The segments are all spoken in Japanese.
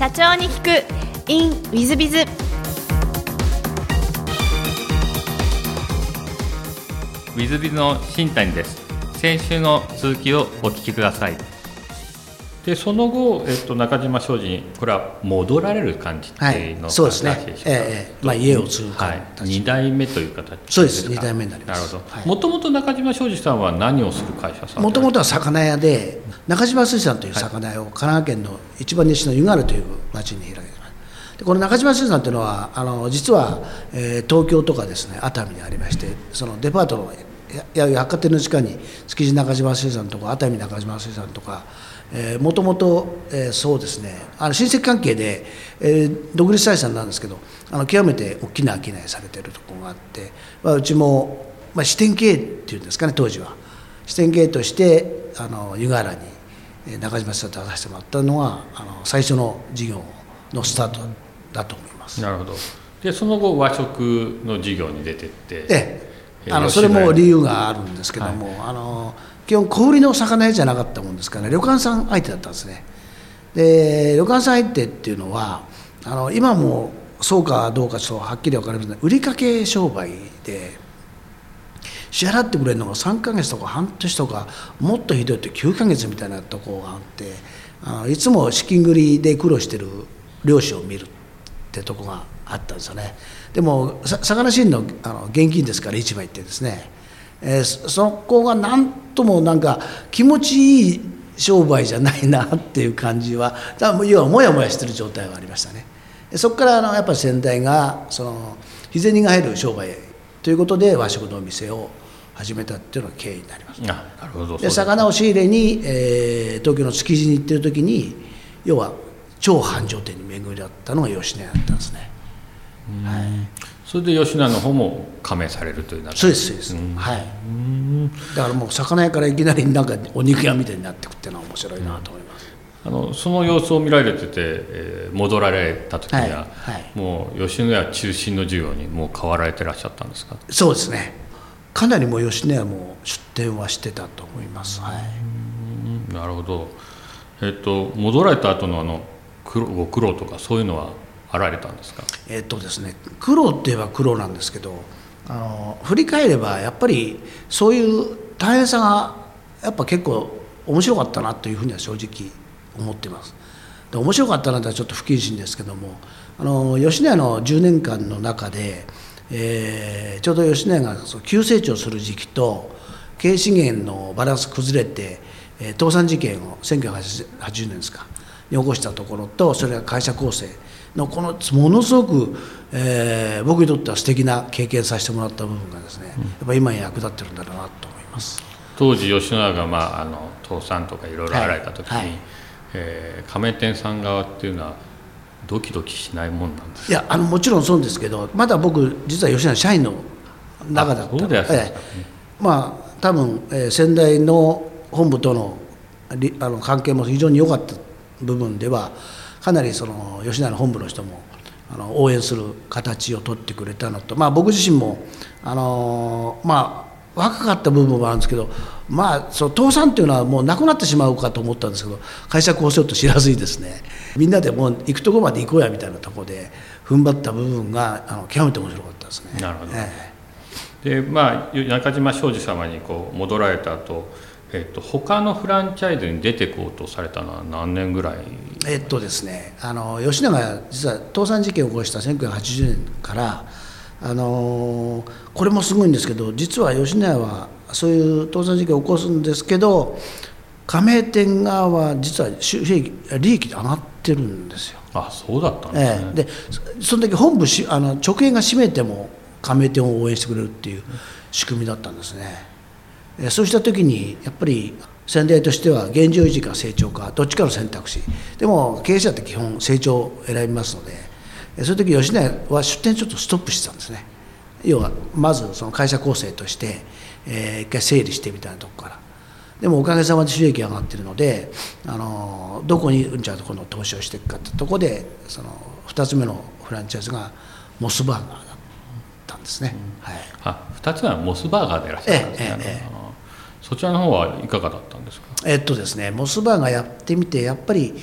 社長に聞く。In ウィズビズウィズビズの新谷です。先週の続きをお聞きください。でその後、えっと、中島商事にこれは戻られる感じっていうのはいそうですね。ええまあ家を継ぐはい、形。2代目という形そうです。か二代目になります。なるほど。はい。もともと中島商事さんは何をする会社さんもともとは魚屋で中島水産という魚屋を神奈川県の一番西の湯河原という町に開きましたでこの中島水産というのはあの実は、えー東京とかですね熱海にありましてそのデパートのやや百貨店の地下に築地中島水産とか熱海中島水産とかもともとそうですね。あの親戚関係で、えー独立採算なんですけどあの極めて大きな商いされてるところがあって、まあ、うちも、まあ、支店経営っていうんですかね当時は。支店経営としてあの湯河原にえー中島さんと出させてもらったのはあの最初の事業のスタートだと思います。なるほど。でその後和食の事業に出てってええ、えあのそれも理由があるんですけども、あの基本小売りの魚屋じゃなかったもんですから、旅館さん相手だったんですねで旅館さん相手っていうのはあの今もそうかどうかちょっとはっきり分かりません売りかけ商売で支払ってくれるのが3ヶ月とか半年とかもっとひどいと9ヶ月みたいなとこがあってあのいつも資金繰りで苦労してる漁師を見るってとこがあったんですよねでも魚シーンのあの現金ですから市場行ってですね、えーそそこがなんともなんか気持ちいい商売じゃないなっていう感じはだ要はもやもやしてる状態がありましたね。でそこからあのやっぱり先代がその日銭が入る商売ということで和食のお店を始めたっていうのが経緯になります。あなるほど。で魚を仕入れに、えー東京の築地に行ってる時に要は超繁盛店に巡り合ったのが吉野家だったんですねそれで吉野家の方も加盟されるというそうですそうです、はい。だからもう魚屋からいきなりなんかお肉屋みたいになってくっていうのは面白いなと思います、あのその様子を見られてて、えー戻られた時には、はいはい。もう吉野家中心の事業にもう変わられてらっしゃったんですか？そうですね。かなりもう吉野家も出店はしてたと思います、はい。うん。なるほど。えっと戻られた後のあのご苦労とかそういうのはあられたんですか？えっとですね苦労って言えば苦労なんですけどあの振り返ればやっぱりそういう大変さがやっぱ結構面白かったなというふうには正直思ってます。で面白かったなとはちょっと不謹慎ですけどもあの吉野家の10年間の中で、えーちょうど吉野家が急成長する時期と経営資源のバランス崩れて、えー倒産事件を1980年ですかに起こしたところとそれが会社構成。のこのものすごく、えー僕にとっては素敵な経験させてもらった部分がですね、やっぱ今に役立ってるんだろうなと思います。当時吉野家が、まあ、あの倒産とかいろいろあられた時に、はいはい。えー加盟店さん側っていうのはドキドキしないもんなんですいやあのもちろんそうですけどまだ僕実は吉野家社員の中だったあそうでええ。まあ多分、えー先代の本部とのりあの関係も非常に良かった部分ではかなりその吉野家の本部の人もあの応援する形を取ってくれたのと、まあ、僕自身もあのまあ若かった部分もあるんですけどまあその倒産っていうのはもうなくなってしまうかと思ったんですけど会社構成と知らずにですねみんなでもう行くとこまで行こうやみたいなところで踏ん張った部分があの極めて面白かったですね。なるほどえでまあ中島庄司様にこう戻られた後、えっと他のフランチャイズに出てこうとされたのは何年ぐらい？えっとですねあの吉永が実は倒産事件を起こした1980年からあのこれもすごいんですけど実は吉永はそういう倒産事件を起こすんですけど加盟店側は実は収益利益で上がってるんですよ。あそうだったんですね、ええ、でそその時本部しあの直営が閉めても加盟店を応援してくれるっていう仕組みだったんですね、えーそうした時にやっぱり先代としては現状維持か成長かどっちかの選択肢。でも経営者って基本成長を選びますのでえーそういう時吉野家は出店ちょっとストップしてたんですね。要はまずその会社構成として、えー一回整理してみたいなとこから。でもおかげさまで収益が上がってるので、あのどこにじゃあこの投資をしていくかってとこでその2つ目のフランチャイズがモスバーガーだったんですね、はい、あ2つはモスバーガーでいらっしゃったんですね、ええええそちらの方はいかがだったんですか？えっとですねモスバーガーやってみてやっぱり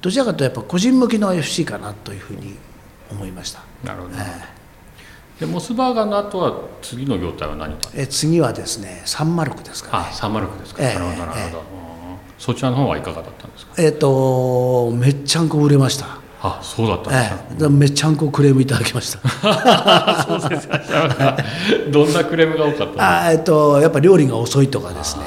どちらかというとやっぱ個人向きの FC かなというふうに思いました。なるほど、でモスバーガーの後は次の業態は何だえ次はですねサンマルクですかね。あサンマルクですか、ええなるほどなるほど、え。うん。そちらの方はいかがだったんですか？えっ、とめっちゃんこ売れましたあそうだったええ、めっちゃんこクレームいただきました。そうですねどんなクレームが多かったあえっ、とやっぱ料理が遅いとかですね。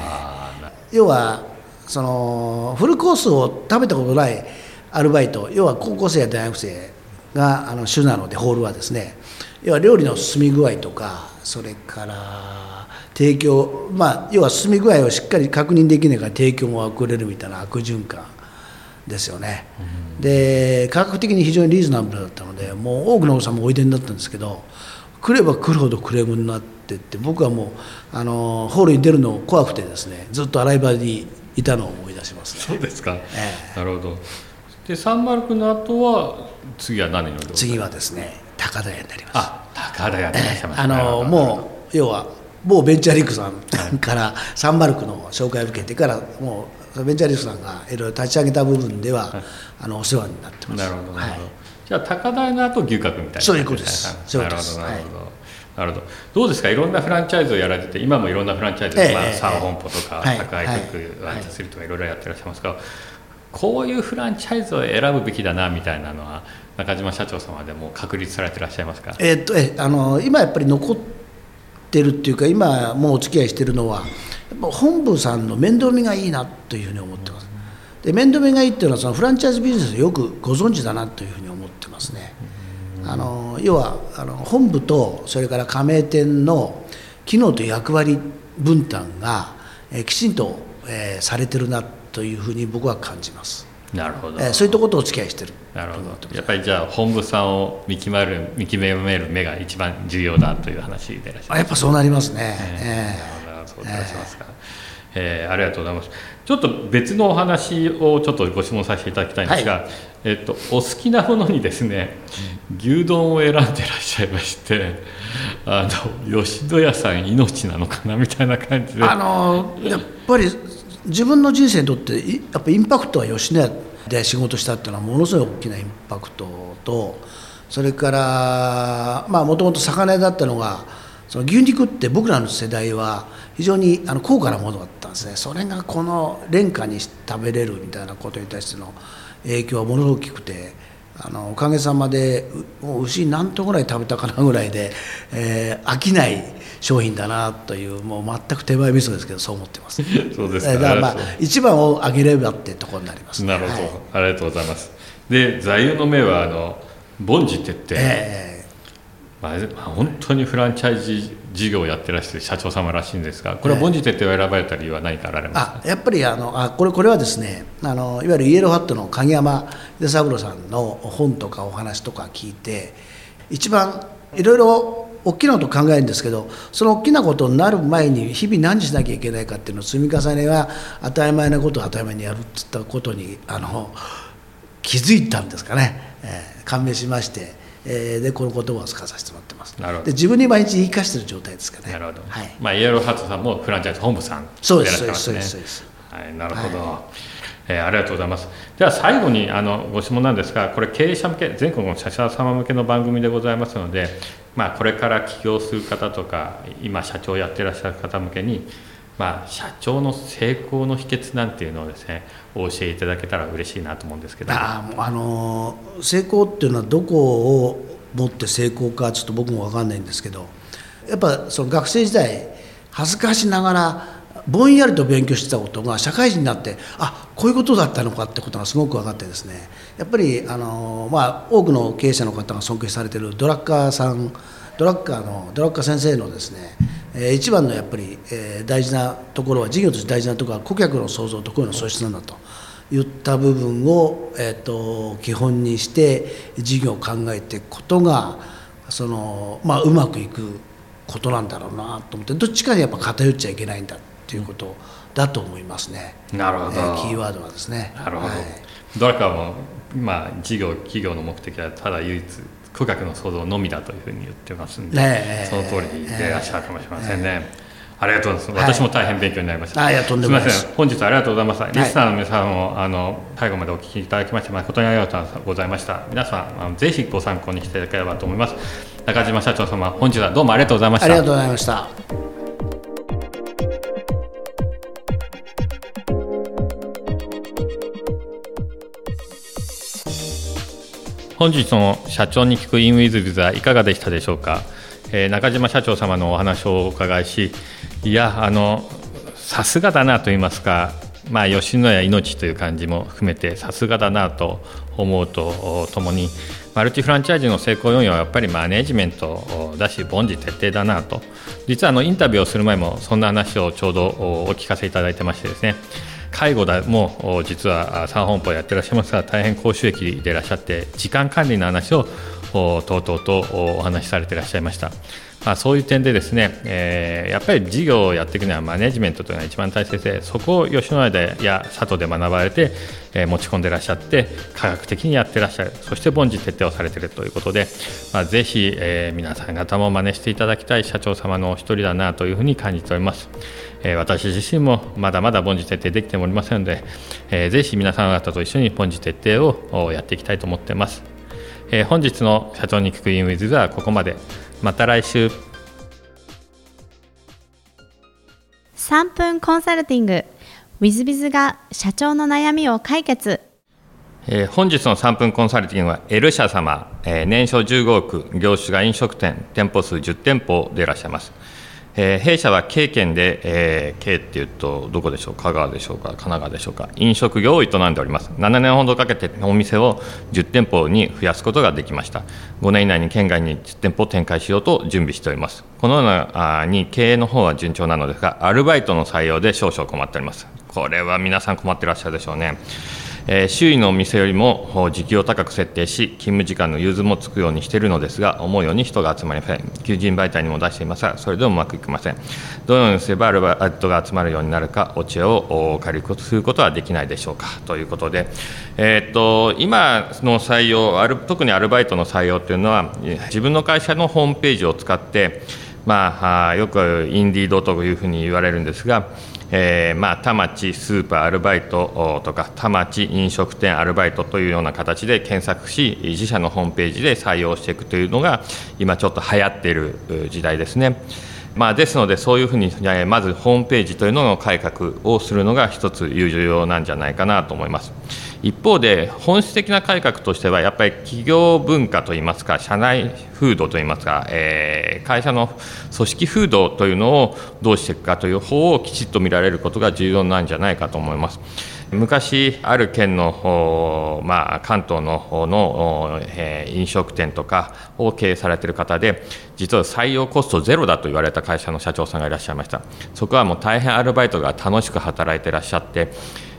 要はそのフルコースを食べたことないアルバイト要は高校生や大学生があの主なのでホールはですね。要は料理の進み具合とかそれから提供まあ要は進み具合をしっかり確認できないから提供も遅れるみたいな悪循環ですよね、で価格的に非常にリーズナブルだったのでもう多くのお客さんもおいでになったんですけど来れば来るほどクレームになってって僕はもうあのホールに出るの怖くてですねずっと洗い場にいたのを思い出しますね。そうですか、えなるほど。でサンマルクの後は次は何の業態次はですね高田屋になります。あ高田屋でいらっしゃいます。あのもう要は某ベンチャーリックさんからサンマルクの紹介を受けてからもうベンチャーリックさんがいろいろ立ち上げた部分では、あのお世話になってます。なるほどなるほど、はい。じゃあ高台の後牛角みたいなそういうことです。なるほどなるほど、なるほど。どうですか？いろんなフランチャイズをやられてて今もいろんなフランチャイズ、まあ、ええええサー本舗とか、はい高いクックワンツースリーとかいろいろやってらっしゃいますが、こういうフランチャイズを選ぶべきだなみたいなのは中島社長様でも確立されてらっしゃいますか？えーっとえあの今やっぱり残ってるっていうか今もうお付き合いしてるのはやっぱ本部さんの面倒見がいいなというふうに思ってます。で面倒見がいいっていうのはそのフランチャイズビジネスをよくご存知だなというふうに思ってますね。あの要はあの本部とそれから加盟店の機能と役割分担が、えーきちんと、えーされてるなというふうに僕は感じます、なるほど、えーそういうところとお付き合いしてる。なるほど。やっぱりじゃあ本部さんを見極める見極める目が一番重要だという話でいらっしゃいますあやっぱそうなりますね、ええーなるほどそういらっしますか、えーありがとうございます。ちょっと別のお話をちょっとご質問させていただきたいんですが、えっと、お好きなものにですね牛丼を選んでらっしゃいましてあの吉野家さん命なのかなみたいな感じで。あのやっぱり自分の人生にとっていやっぱインパクトは吉野家で仕事したっていうのはものすごい大きなインパクトとそれからまあもともと魚屋だったのがその牛肉って僕らの世代は非常にあの高価なものだったんですね。それがこの廉価に食べれるみたいなことに対しての影響はものすごく大きくてあのおかげさまでうもう牛何頭ぐらい食べたかなぐらいで、えー飽きない商品だなというもう全く手前味噌ですけどそう思ってます。そうですか。えーだからまあ一番を上げればってところになります、なるほど、はい。ありがとうございます。で座右の銘はあの凡事徹底、えまあ、まあ本当にフランチャイズ事業をやってらっしゃる社長様らしいんですがこれは凡事徹底を選ばれた理由は何かあられますか、あやっぱりあのあこれこれはですねあのいわゆるイエローハットの影山秀三郎さんの本とかお話とか聞いて一番いろいろ大きなこと考えるんですけどその大きなことになる前に日々何しなきゃいけないかっていうのを積み重ねは当たり前なことを当たり前にやるっていったことにあの気づいたんですかね、えー感銘しまして、えーでこの言葉を使わさせてもらってます。なるほど。で自分に毎日言い聞かせてる状態ですかね。なるほど、はい、まあ、イエローハットさんもフランチャイズ本部さんそうですそうですそうですそうです。はい、なるほど、えーありがとうございます。では最後にあのご質問なんですがこれ経営者向け全国の社長様向けの番組でございますので、まあ、これから起業する方とか今社長をやっていらっしゃる方向けに、まあ、社長の成功の秘訣なんていうのをですねお教えいただけたら嬉しいなと思うんですけど。ああのー成功っていうのはどこをもって成功かちょっと僕も分かんないんですけど。やっぱその学生時代恥ずかしながらぼんやりと勉強してたことが社会人になってあこういうことだったのかってことがすごく分かってですね。やっぱりあのー、まあ、多くの経営者の方が尊敬されてるドラッカーさんドラッカーのドラッカー先生のですね、えー一番のやっぱり、えー大事なところは事業として大事なところは顧客の創造と声の創出なんだと言った部分を、えー、と基本にして事業を考えていくことがその、まあ、うまくいくことなんだろうなと思ってどっちかにやっぱ偏っちゃいけないんだっていうことだと思いますね、なるほど、えーキーワードはですね。なるほど、はい。どれかもまあ事業企業の目的はただ唯一顧客の創造のみだというふうに言ってますんで、ねえその通りでいらっしゃるかもしれませんね、ありがとうございます。私も大変勉強になりました。あ、いや、とんでもないです。本日はありがとうございます。リスナーの皆さんも、あの、最後までお聞きいただきまして、誠にありがとうございました。皆さん、あのぜひご参考にしていただければと思います。中島社長様、本日はどうもありがとうございました。ありがとうございました。本日の社長に聞くインウィズビズはいかがでしたでしょうか、えー、中島社長様のお話をお伺いしいやあのさすがだなと言いますかまあ、吉野家命という感じも含めてさすがだなと思うとともにマルチフランチャイズの成功要因はやっぱりマネジメントだし凡事徹底だなと。実はあのインタビューをする前もそんな話をちょうどお聞かせいただいてましてですね。介護だも実は3本舗やってらっしゃいますが大変高収益でいらっしゃって時間管理の話をとうとうとお話しされていらっしゃいました。まあ、そういう点でですね、えー、やっぱり事業をやっていくにはマネジメントというのが一番大切でそこを吉野家や佐藤で学ばれて、えー、持ち込んでいらっしゃって科学的にやってらっしゃる。そして凡事徹底をされているということで、まあ、ぜひ、えー、皆さん方も真似していただきたい社長様のお一人だなというふうに感じております、え私自身もまだまだ凡事徹底できておりませんので、えぜひ皆さん方と一緒に凡事徹底をやっていきたいと思っています。えー、本日の社長に聞くインウィズはここまで。また来週。3分コンサルティング。i z b i z が社長の悩みを解決。えー、本日の3分コンサルティングは L 社様、えー、年商15億業種が飲食店店舗数10店舗でいらっしゃいますえー、弊社は経験で、えー、経っていうとどこでしょう香川でしょうか神奈川でしょうか飲食業を営んでおります。7年ほどかけてお店を10店舗に増やすことができました。5年以内に県外に10店舗を展開しようと準備しております。このようなあに経営の方は順調なのですがアルバイトの採用で少々困っております。これは皆さん困ってらっしゃるでしょうね。え、周囲のお店よりも時給を高く設定し、勤務時間の融通もつくようにしているのですが、思うように人が集まりません。求人媒体にも出していますが、それでもうまくいきません。どのようにすればアルバイトが集まるようになるか、お知恵を借りすることはできないでしょうかということで、えー、っと今の採用ある、特にアルバイトの採用というのは、自分の会社のホームページを使って、まあ、よくインディードというふうに言われるんですが、えー、まあ、田町スーパーアルバイトとか、田町飲食店アルバイトというような形で検索し、自社のホームページで採用していくというのが、今ちょっと流行っている時代ですね。まあ、ですので、そういうふうに、まずホームページというのの改革をするのが一つ重要なんじゃないかなと思います。一方で、本質的な改革としては、やっぱり企業文化といいますか、社内風土といいますか、えー、会社の組織風土というのをどうしていくかという方をきちっと見られることが重要なんじゃないかと思います。昔、ある県の、まあ、関東の方の、えー、飲食店とかを経営されている方で、実は採用コストゼロだと言われた会社の社長さんがいらっしゃいました。そこはもう大変アルバイトが楽しく働いていらっしゃって、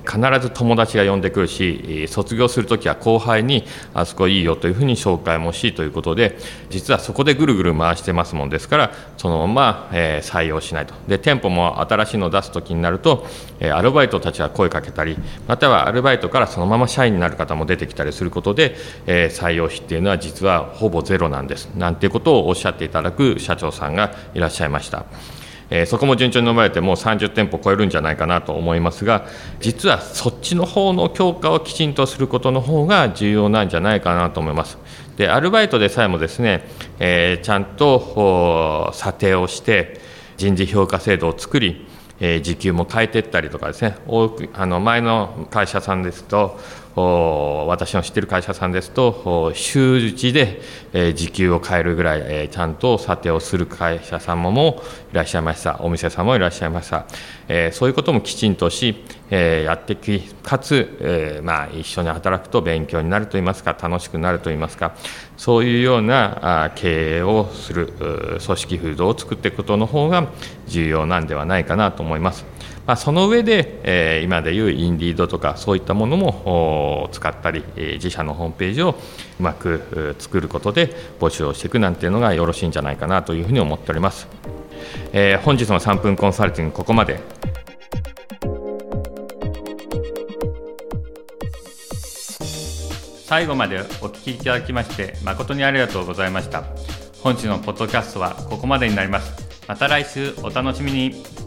必ず友達が呼んでくるし卒業するときは後輩にあそこいいよというふうに紹介もしということで実はそこでぐるぐる回してますもんですからそのまま、え、採用しないとで店舗も新しいのを出すときになると、え、アルバイトたちが声かけたりまたはアルバイトからそのまま社員になる方も出てきたりすることで、え、採用費っていうのは実はほぼゼロなんですなんていうことをおっしゃっていただく社長さんがいらっしゃいました。えー、そこも順調に伸ばれてもう30店舗超えるんじゃないかなと思いますが実はそっちの方の強化をきちんとすることの方が重要なんじゃないかなと思います。でアルバイトでさえもですね、えー、ちゃんと査定をして人事評価制度を作りえー、時給も変えていったりとかですね多くあの前の会社さんですと私の知ってる会社さんですと週次で、時給を変えるぐらい、ちゃんと査定をする会社さんもいらっしゃいましたお店さんもいらっしゃいました、そういうこともきちんとし、やってきかつ、まあ、一緒に働くと勉強になるといいますか楽しくなるといいますかそういうような経営をする組織風土を作っていくことの方が重要なんではないかなと思います。まあ、その上で、えー、今でいうインディードとかそういったものも使ったり、えー、自社のホームページをうまく作ることで募集をしていくなんていうのがよろしいんじゃないかなというふうに思っております。えー、本日の3分コンサルティングここまで。最後までお聞きいただきまして誠にありがとうございました。本日のポッドキャストはここまでになります。また来週お楽しみに。